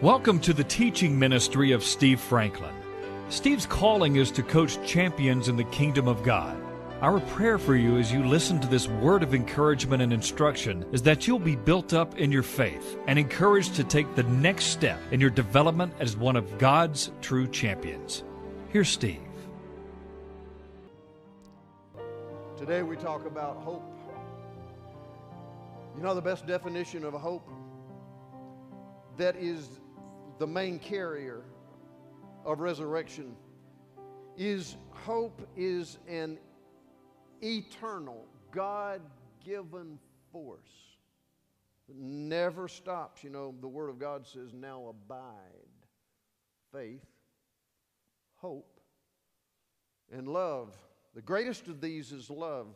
Welcome to the teaching ministry of Steve Franklin. Steve's calling is to coach champions in the kingdom of God. Our prayer for you as you listen to this word of encouragement and instruction is that you'll be built up in your faith and encouraged to take the next step in your development as one of God's true champions. Here's Steve. Today we talk about hope. You know the best definition of hope? That is the main carrier of resurrection is hope is an eternal god-given force that never stops. You know the word of god says now abide faith hope and love. The greatest of these is love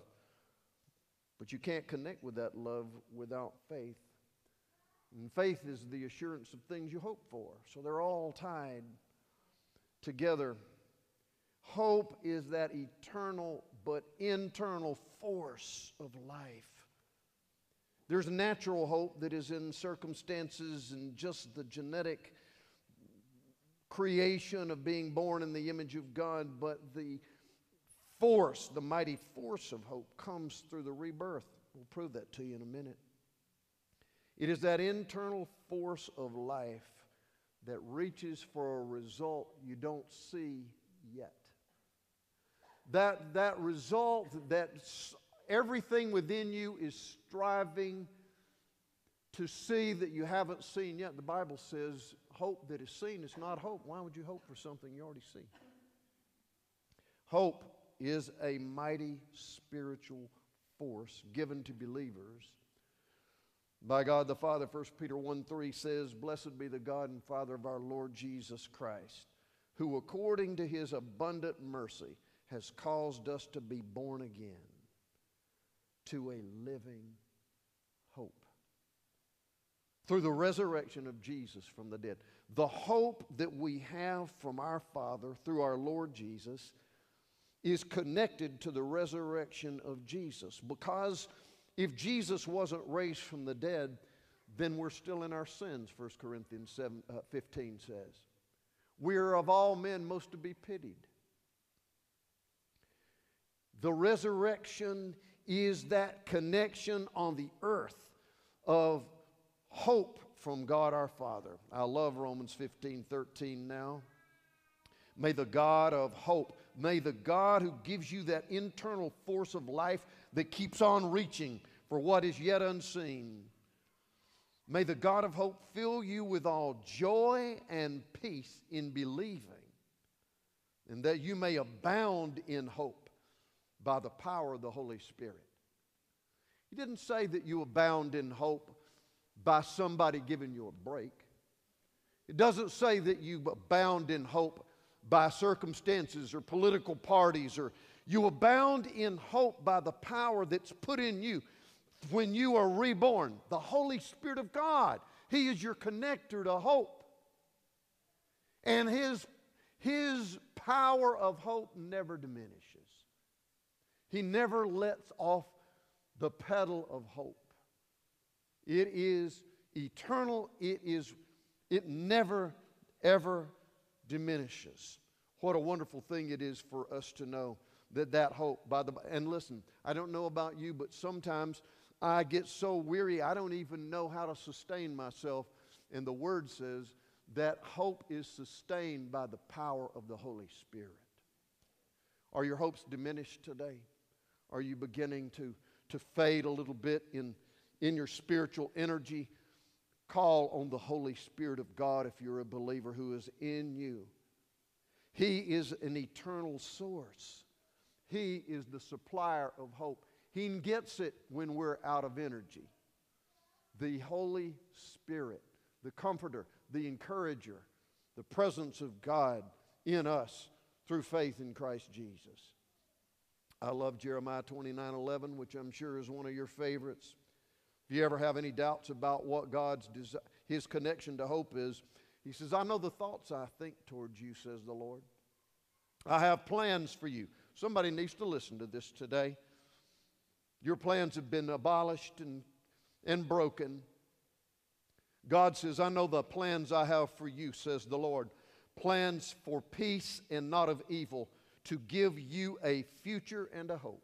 but you can't connect with that love without faith and faith is the assurance of things you hope for. So they're all tied together. Hope is that eternal but internal force of life. There's natural hope that is in circumstances and just the genetic creation of being born in the image of God, but the force, the mighty force of hope, comes through the rebirth. We'll prove that to you in a minute. It is that internal force of life that reaches for a result you don't see yet. That, that result that everything within you is striving to see that you haven't seen yet. The Bible says hope that is seen is not hope. Why would you hope for something you already see? Hope is a mighty spiritual force given to believers by God the Father. 1 Peter 1 3 says, Blessed be the God and Father of our Lord Jesus Christ, who according to his abundant mercy has caused us to be born again to a living hope. Through the resurrection of Jesus from the dead. The hope that we have from our Father through our Lord Jesus is connected to the resurrection of Jesus because if Jesus wasn't raised from the dead, then we're still in our sins, 1 Corinthians 7, uh, 15 says. We are of all men most to be pitied. The resurrection is that connection on the earth of hope from God our Father. I love Romans 15 13 now. May the God of hope, may the God who gives you that internal force of life that keeps on reaching for what is yet unseen. May the God of hope fill you with all joy and peace in believing, and that you may abound in hope by the power of the Holy Spirit. He didn't say that you abound in hope by somebody giving you a break. It doesn't say that you abound in hope by circumstances or political parties or you abound in hope by the power that's put in you when you are reborn. The Holy Spirit of God. He is your connector to hope. And his, his power of hope never diminishes. He never lets off the pedal of hope. It is eternal. It is it never ever diminishes. What a wonderful thing it is for us to know that that hope by the and listen, I don't know about you, but sometimes I get so weary I don't even know how to sustain myself. And the word says that hope is sustained by the power of the Holy Spirit. Are your hopes diminished today? Are you beginning to, to fade a little bit in, in your spiritual energy? Call on the Holy Spirit of God if you're a believer who is in you. He is an eternal source. He is the supplier of hope. He gets it when we're out of energy. The Holy Spirit, the Comforter, the Encourager, the presence of God in us through faith in Christ Jesus. I love Jeremiah 29 11, which I'm sure is one of your favorites. If you ever have any doubts about what God's desi- his connection to hope is, he says, I know the thoughts I think towards you, says the Lord. I have plans for you. Somebody needs to listen to this today. Your plans have been abolished and, and broken. God says, I know the plans I have for you, says the Lord. Plans for peace and not of evil, to give you a future and a hope.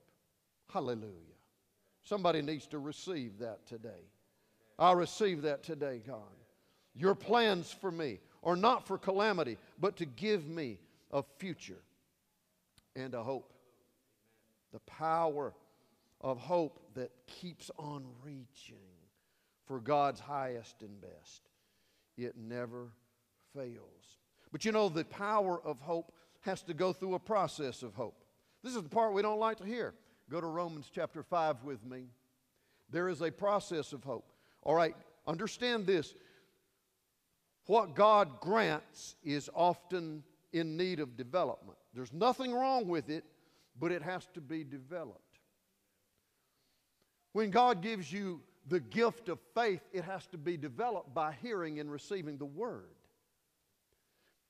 Hallelujah. Somebody needs to receive that today. I receive that today, God. Your plans for me are not for calamity, but to give me a future and a hope. The power of hope that keeps on reaching for God's highest and best. It never fails. But you know, the power of hope has to go through a process of hope. This is the part we don't like to hear. Go to Romans chapter 5 with me. There is a process of hope. All right, understand this. What God grants is often in need of development. There's nothing wrong with it, but it has to be developed. When God gives you the gift of faith, it has to be developed by hearing and receiving the Word.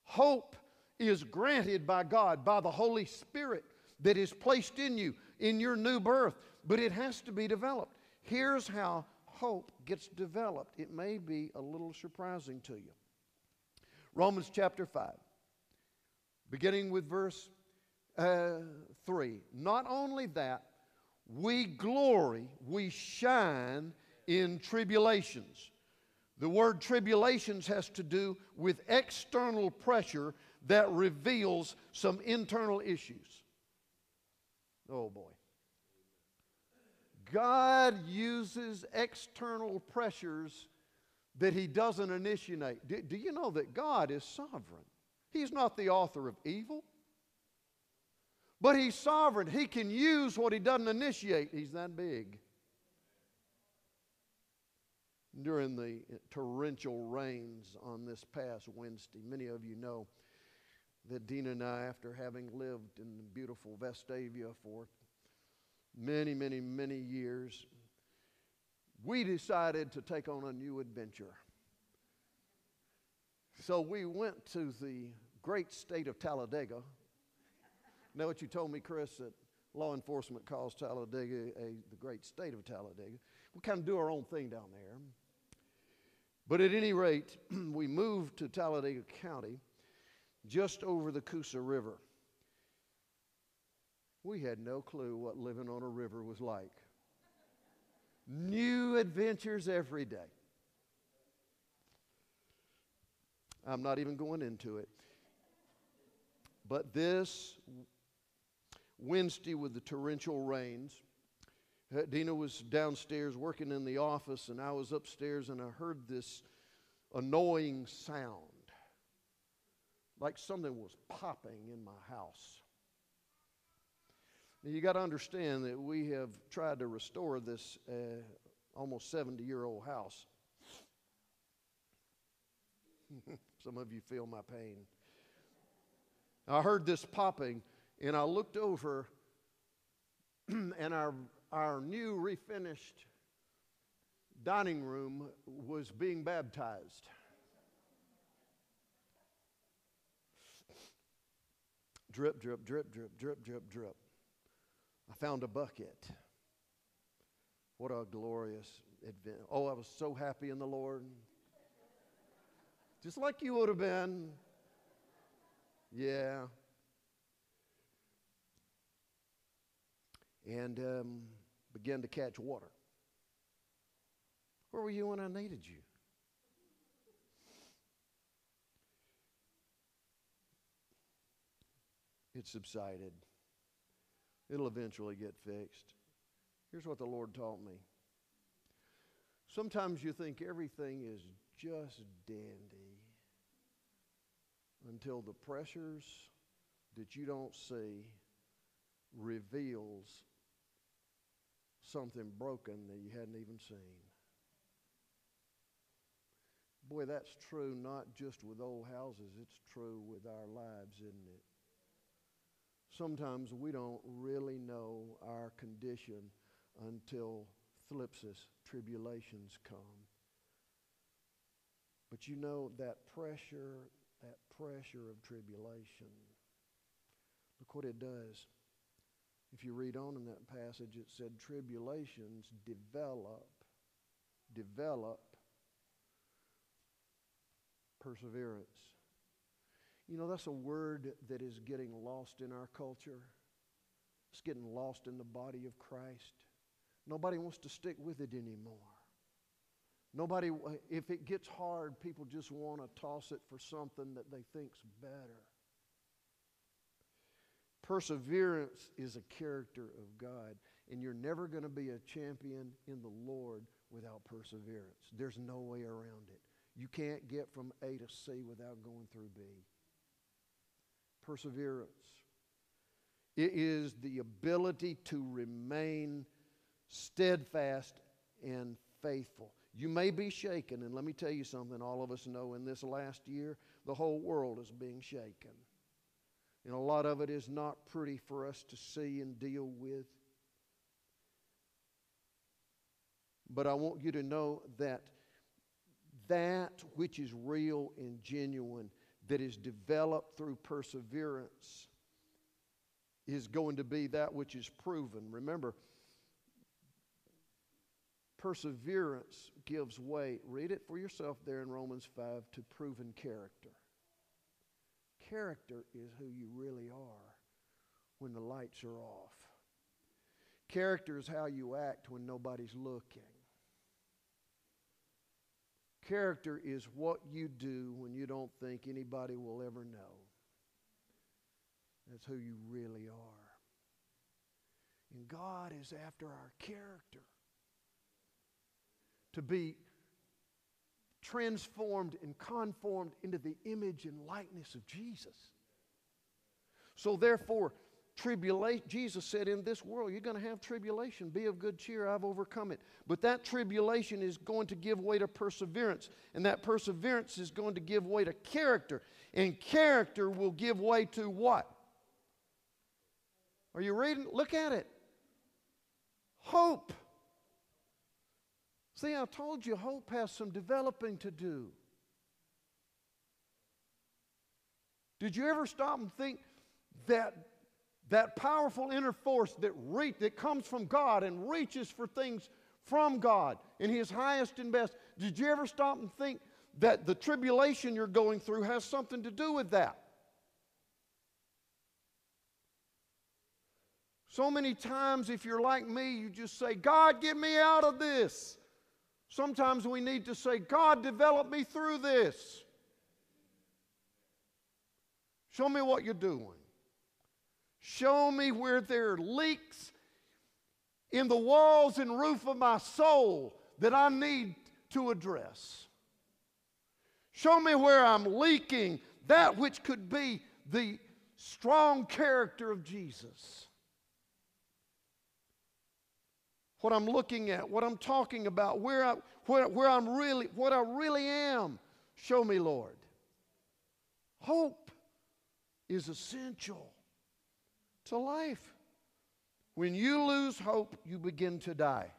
Hope is granted by God, by the Holy Spirit that is placed in you in your new birth, but it has to be developed. Here's how hope gets developed. It may be a little surprising to you. Romans chapter 5, beginning with verse uh, 3. Not only that, we glory, we shine in tribulations. The word tribulations has to do with external pressure that reveals some internal issues. Oh boy. God uses external pressures that He doesn't initiate. Do, do, you know that God is sovereign? He's not the author of evil, but He's sovereign. He can use what He doesn't initiate. He's that big during the torrential rains on this past Wednesday. Many of you know that Dina and I, after having lived in beautiful Vestavia for many, many, many years, we decided to take on a new adventure. So we went to the great state of Talladega. Know what you told me, Chris, that law enforcement calls Talladega a, the great state of Talladega. We kind of do our own thing down there. But at any rate, we moved to Talladega County, just over the Coosa River. We had no clue what living on a river was like. New adventures every day. I'm not even going into it. But this Wednesday, with the torrential rains, Dina was downstairs working in the office, and I was upstairs, and I heard this annoying sound like something was popping in my house. Now, you got to understand that we have tried to restore this uh, almost 70 year old house. Some of you feel my pain. I heard this popping, and I looked over, and our our new refinished dining room was being baptized. Drip, drip, drip, drip, drip, drip, drip. I found a bucket. What a glorious event. Oh, I was so happy in the Lord. Just like you would have been. Yeah. And um, began to catch water. Where were you when I needed you? It subsided. It'll eventually get fixed. Here's what the Lord taught me. Sometimes you think everything is just dandy until the pressures that you don't see reveals something broken that you hadn't even seen. Boy, that's true not just with old houses, it's true with our lives, isn't it? Sometimes we don't really know our condition until thlipsis, tribulations come. But you know that pressure, that pressure of tribulation, look what it does. If you read on in that passage, it said tribulations develop, develop Perseverance. You know, that's a word that is getting lost in our culture. It's getting lost in the body of Christ. Nobody wants to stick with it anymore. Nobody, uh, if it gets hard, people just want to toss it for something that they think's better. Perseverance is a character of God, and you're never going to be a champion in the Lord without perseverance. There's no way around it. You can't get from A to C without going through B. Perseverance. It is the ability to remain steadfast and faithful. You may be shaken, and let me tell you something all of us know in this last year, the whole world is being shaken. And a lot of it is not pretty for us to see and deal with. But I want you to know that that which is real and genuine, that is developed through perseverance, is going to be that which is proven. Remember, perseverance gives way, read it for yourself there in Romans 5, to proven character. Character is who you really are when the lights are off. Character is how you act when nobody's looking. Character is what you do when you don't think anybody will ever know. That's who you really are. And God is after our character to be transformed and conformed into the image and likeness of Jesus. So, therefore, tribulation, Jesus said, in this world, you're going to have tribulation. Be of good cheer, I've overcome it. But that tribulation is going to give way to perseverance, and that perseverance is going to give way to character, and character will give way to what? Are you reading? Look at it. Hope. See, I told you hope has some developing to do. Did you ever stop and think that that powerful inner force that, re- that comes from God and reaches for things from God in His highest and best. Did you ever stop and think that the tribulation you're going through has something to do with that? So many times, if you're like me, you just say, God, get me out of this. Sometimes we need to say, God, develop me through this. Show me what you're doing. Show me where there are leaks in the walls and roof of my soul that I need to address. Show me where I'm leaking that which could be the strong character of Jesus. What I'm looking at, what I'm talking about, where, I, where, where I'm really, what I really am. Show me, Lord. Hope is essential to life. When you lose hope, you begin to die.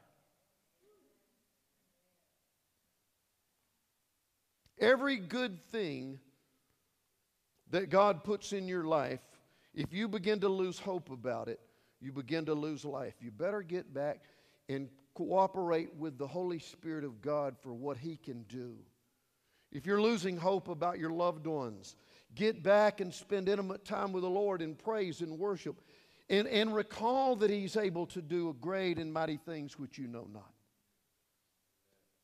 Every good thing that God puts in your life, if you begin to lose hope about it, you begin to lose life. You better get back and cooperate with the Holy Spirit of God for what He can do. If you're losing hope about your loved ones, Get back and spend intimate time with the Lord in praise and worship. And, and recall that He's able to do great and mighty things which you know not.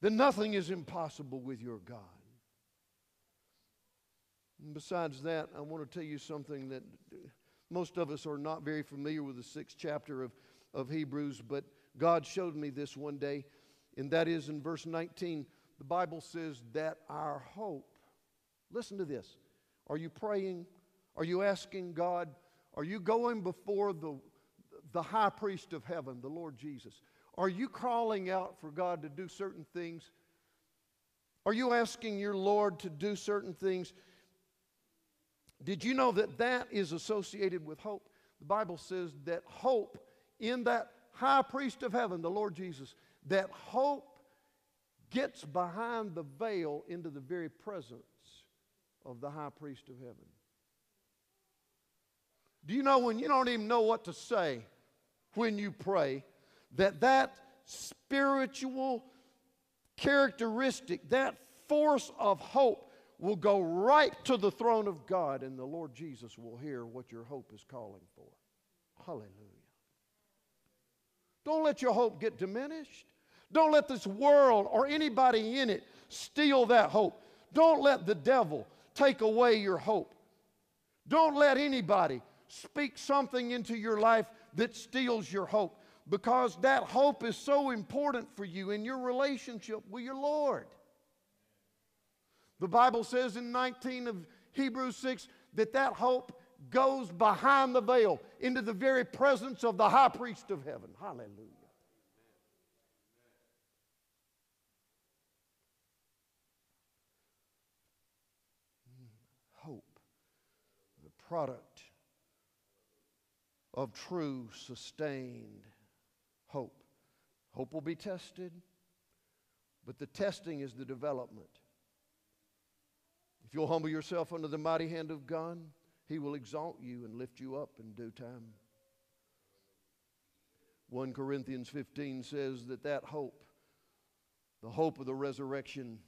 That nothing is impossible with your God. And besides that, I want to tell you something that most of us are not very familiar with the sixth chapter of, of Hebrews, but God showed me this one day, and that is in verse 19. The Bible says that our hope, listen to this, are you praying? Are you asking God? Are you going before the, the high priest of heaven, the Lord Jesus? Are you crawling out for God to do certain things? Are you asking your Lord to do certain things? Did you know that that is associated with hope? The Bible says that hope in that high priest of heaven, the Lord Jesus, that hope gets behind the veil into the very presence of the high priest of heaven. Do you know when you don't even know what to say when you pray, that that spiritual characteristic, that force of hope, will go right to the throne of God, and the Lord Jesus will hear what your hope is calling for. Hallelujah. Don't let your hope get diminished. Don't let this world or anybody in it steal that hope. Don't let the devil take away your hope. Don't let anybody speak something into your life that steals your hope because that hope is so important for you in your relationship with your Lord. The Bible says in 19 of Hebrews 6 that that hope goes behind the veil into the very presence of the high priest of heaven. Hallelujah. Hope, the product of true, sustained hope. Hope will be tested, but the testing is the development. If you'll humble yourself under the mighty hand of God, He will exalt you and lift you up in due time. 1 Corinthians 15 says that that hope, the hope of the resurrection,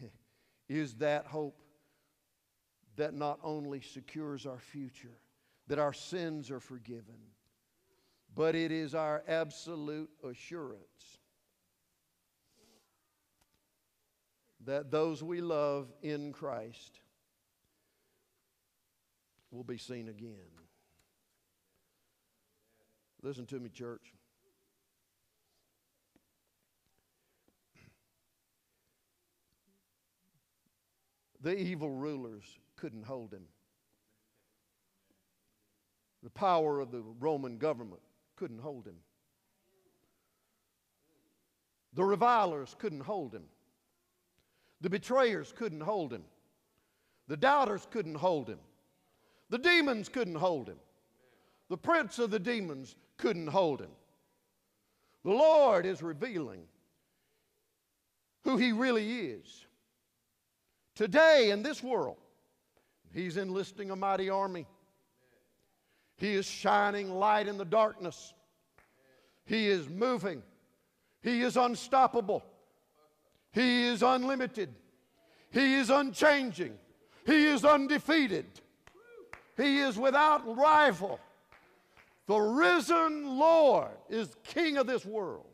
is that hope that not only secures our future, that our sins are forgiven, but it is our absolute assurance that those we love in Christ will be seen again. Listen to me, church. The evil rulers couldn't hold him. The power of the Roman government couldn't hold him. The revilers couldn't hold him. The betrayers couldn't hold him. The doubters couldn't hold him. The demons couldn't hold him. The prince of the demons couldn't hold him. The Lord is revealing who he really is. Today in this world, he's enlisting a mighty army. He is shining light in the darkness. He is moving. He is unstoppable. He is unlimited. He is unchanging. He is undefeated. He is without rival. The risen Lord is king of this world.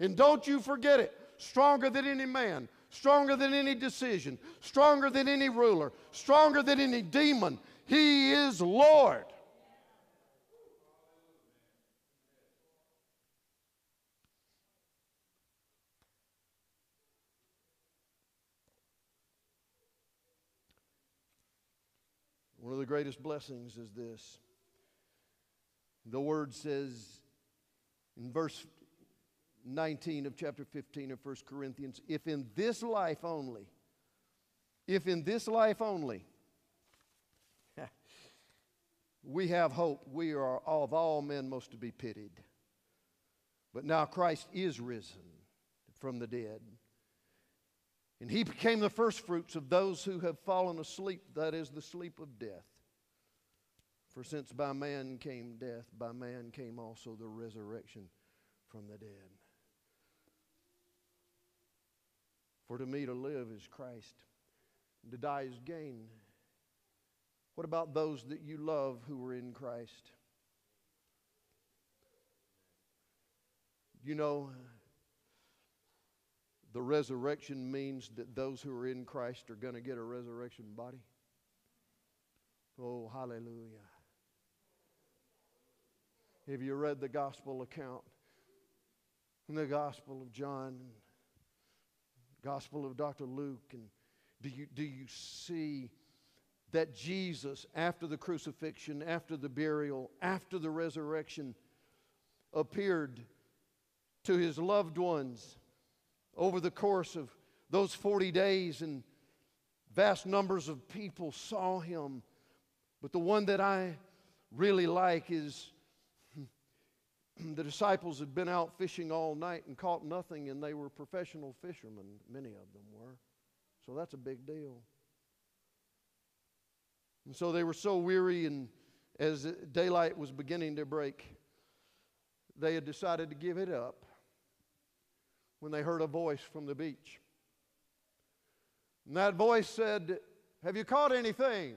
And don't you forget it. Stronger than any man, stronger than any decision, stronger than any ruler, stronger than any demon. He is Lord. One of the greatest blessings is this. The word says in verse 19 of chapter 15 of 1 Corinthians if in this life only, if in this life only, we have hope, we are of all men most to be pitied. But now Christ is risen from the dead and he became the firstfruits of those who have fallen asleep, that is, the sleep of death. For since by man came death, by man came also the resurrection from the dead. For to me to live is Christ, to die is gain. What about those that you love who are in Christ? You know, the resurrection means that those who are in Christ are going to get a resurrection body? Oh, hallelujah. Have you read the gospel account? In the gospel of John gospel of Dr. Luke and do you, do you see that Jesus, after the crucifixion, after the burial, after the resurrection, appeared to his loved ones over the course of those 40 days, and vast numbers of people saw him. But the one that I really like is the disciples had been out fishing all night and caught nothing, and they were professional fishermen, many of them were. So that's a big deal. And so they were so weary, and as daylight was beginning to break, they had decided to give it up when they heard a voice from the beach. And that voice said, Have you caught anything?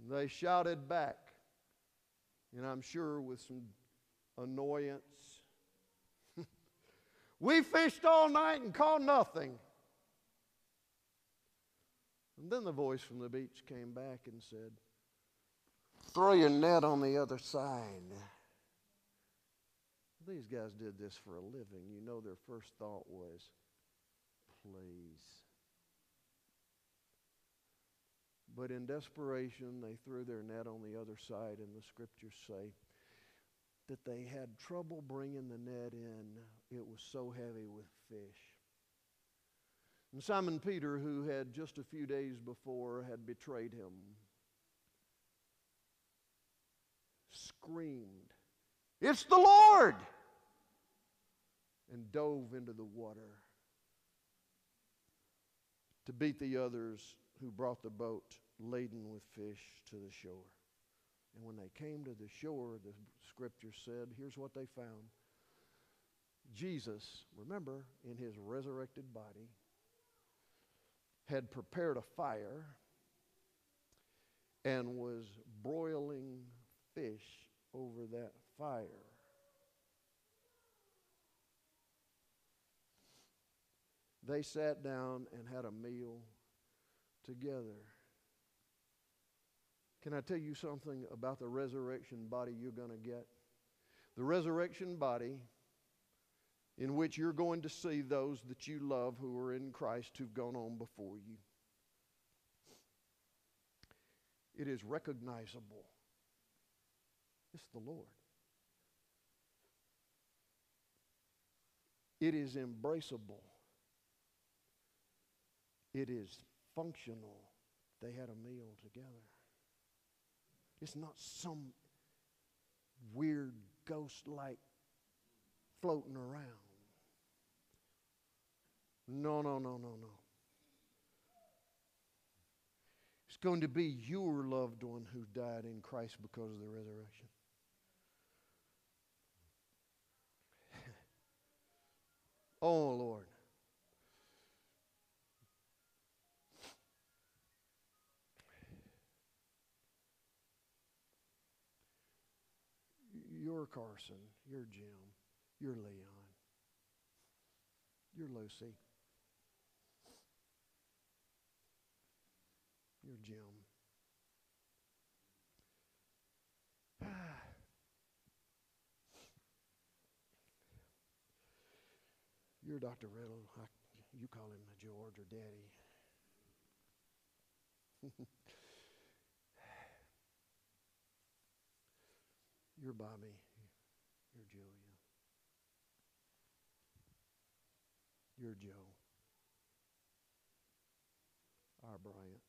And they shouted back, and I'm sure with some annoyance, We fished all night and caught nothing. And then the voice from the beach came back and said, Throw your net on the other side. These guys did this for a living. You know, their first thought was, Please. But in desperation, they threw their net on the other side, and the scriptures say that they had trouble bringing the net in. It was so heavy with fish. And Simon Peter, who had just a few days before had betrayed him, screamed, It's the Lord! and dove into the water to beat the others who brought the boat laden with fish to the shore. And when they came to the shore, the scripture said, here's what they found. Jesus, remember, in his resurrected body, had prepared a fire and was broiling fish over that fire. They sat down and had a meal together. Can I tell you something about the resurrection body you're going to get? The resurrection body in which you're going to see those that you love who are in Christ who've gone on before you. It is recognizable. It's the Lord. It is embraceable. It is functional. They had a meal together. It's not some weird ghost like floating around. No, no, no, no, no. It's going to be your loved one who died in Christ because of the resurrection. oh, Lord. Your Carson. Your Jim. Your Leon. Your Lucy. Your Jim. Your Dr. Riddle. I, you call him George or Daddy. Your Bobby. Your Julia. Your Joe. Our Bryant.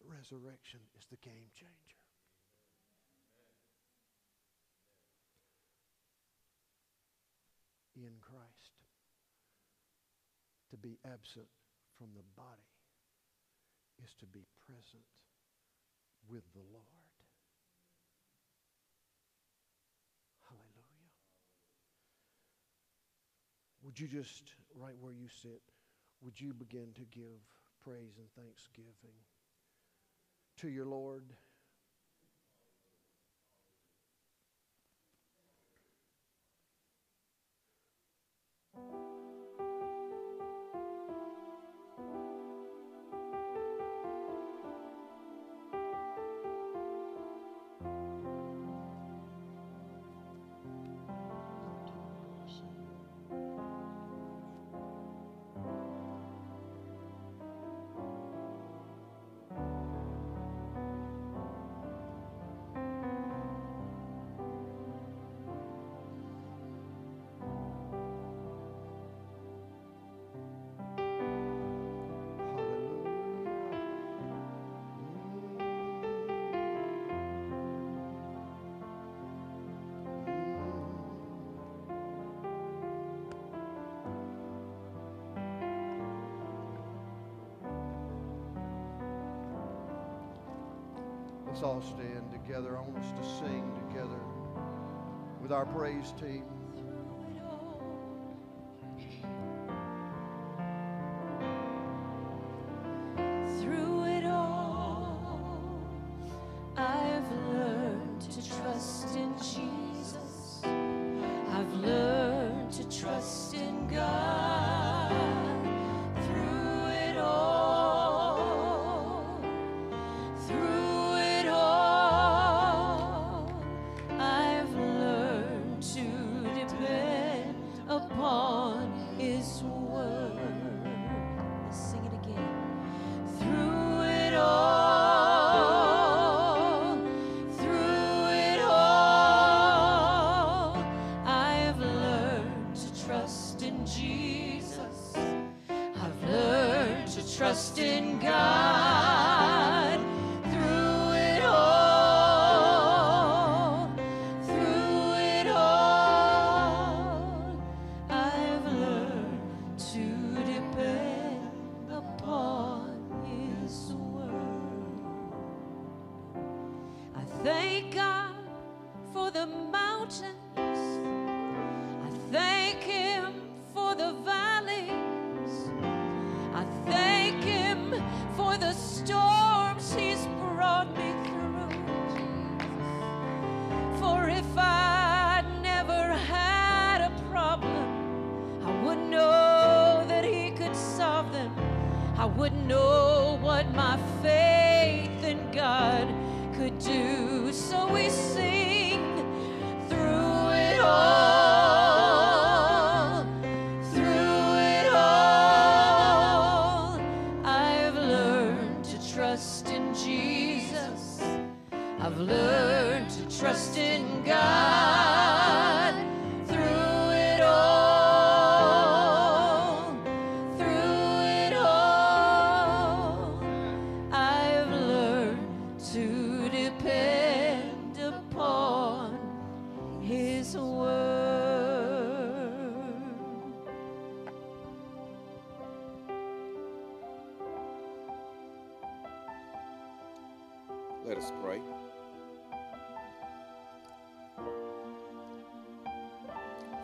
The resurrection is the game changer. In Christ to be absent from the body is to be present with the Lord. Hallelujah. Would you just, right where you sit, would you begin to give praise and thanksgiving to your Lord? All stand together. I want us to sing together with our praise team. Wouldn't know what my faith in God could do. So we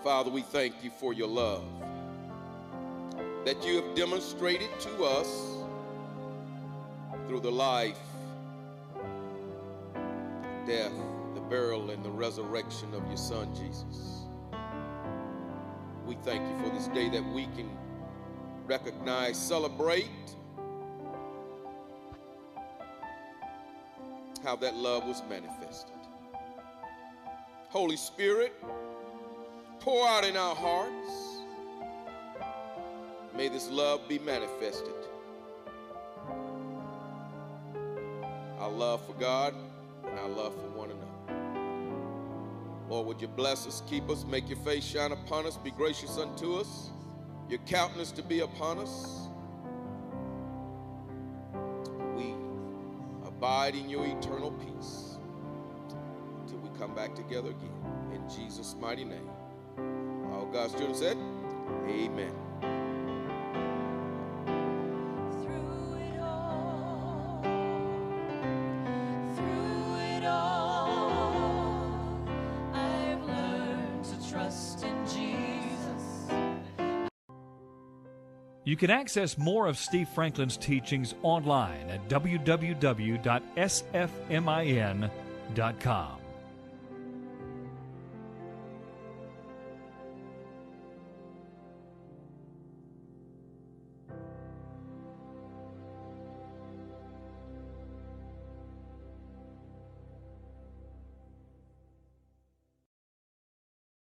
Father, we thank you for your love that you have demonstrated to us through the life, death, the burial, and the resurrection of your Son, Jesus. We thank you for this day that we can recognize, celebrate how that love was manifested. Holy Spirit, pour out in our hearts. May this love be manifested. Our love for God and our love for one another. Lord, would you bless us, keep us, make your face shine upon us, be gracious unto us, your countenance to be upon us. We abide in your eternal peace until we come back together again. In Jesus' mighty name. God's children said, Amen. You can access more of Steve Franklin's teachings online at www.sfmin.com.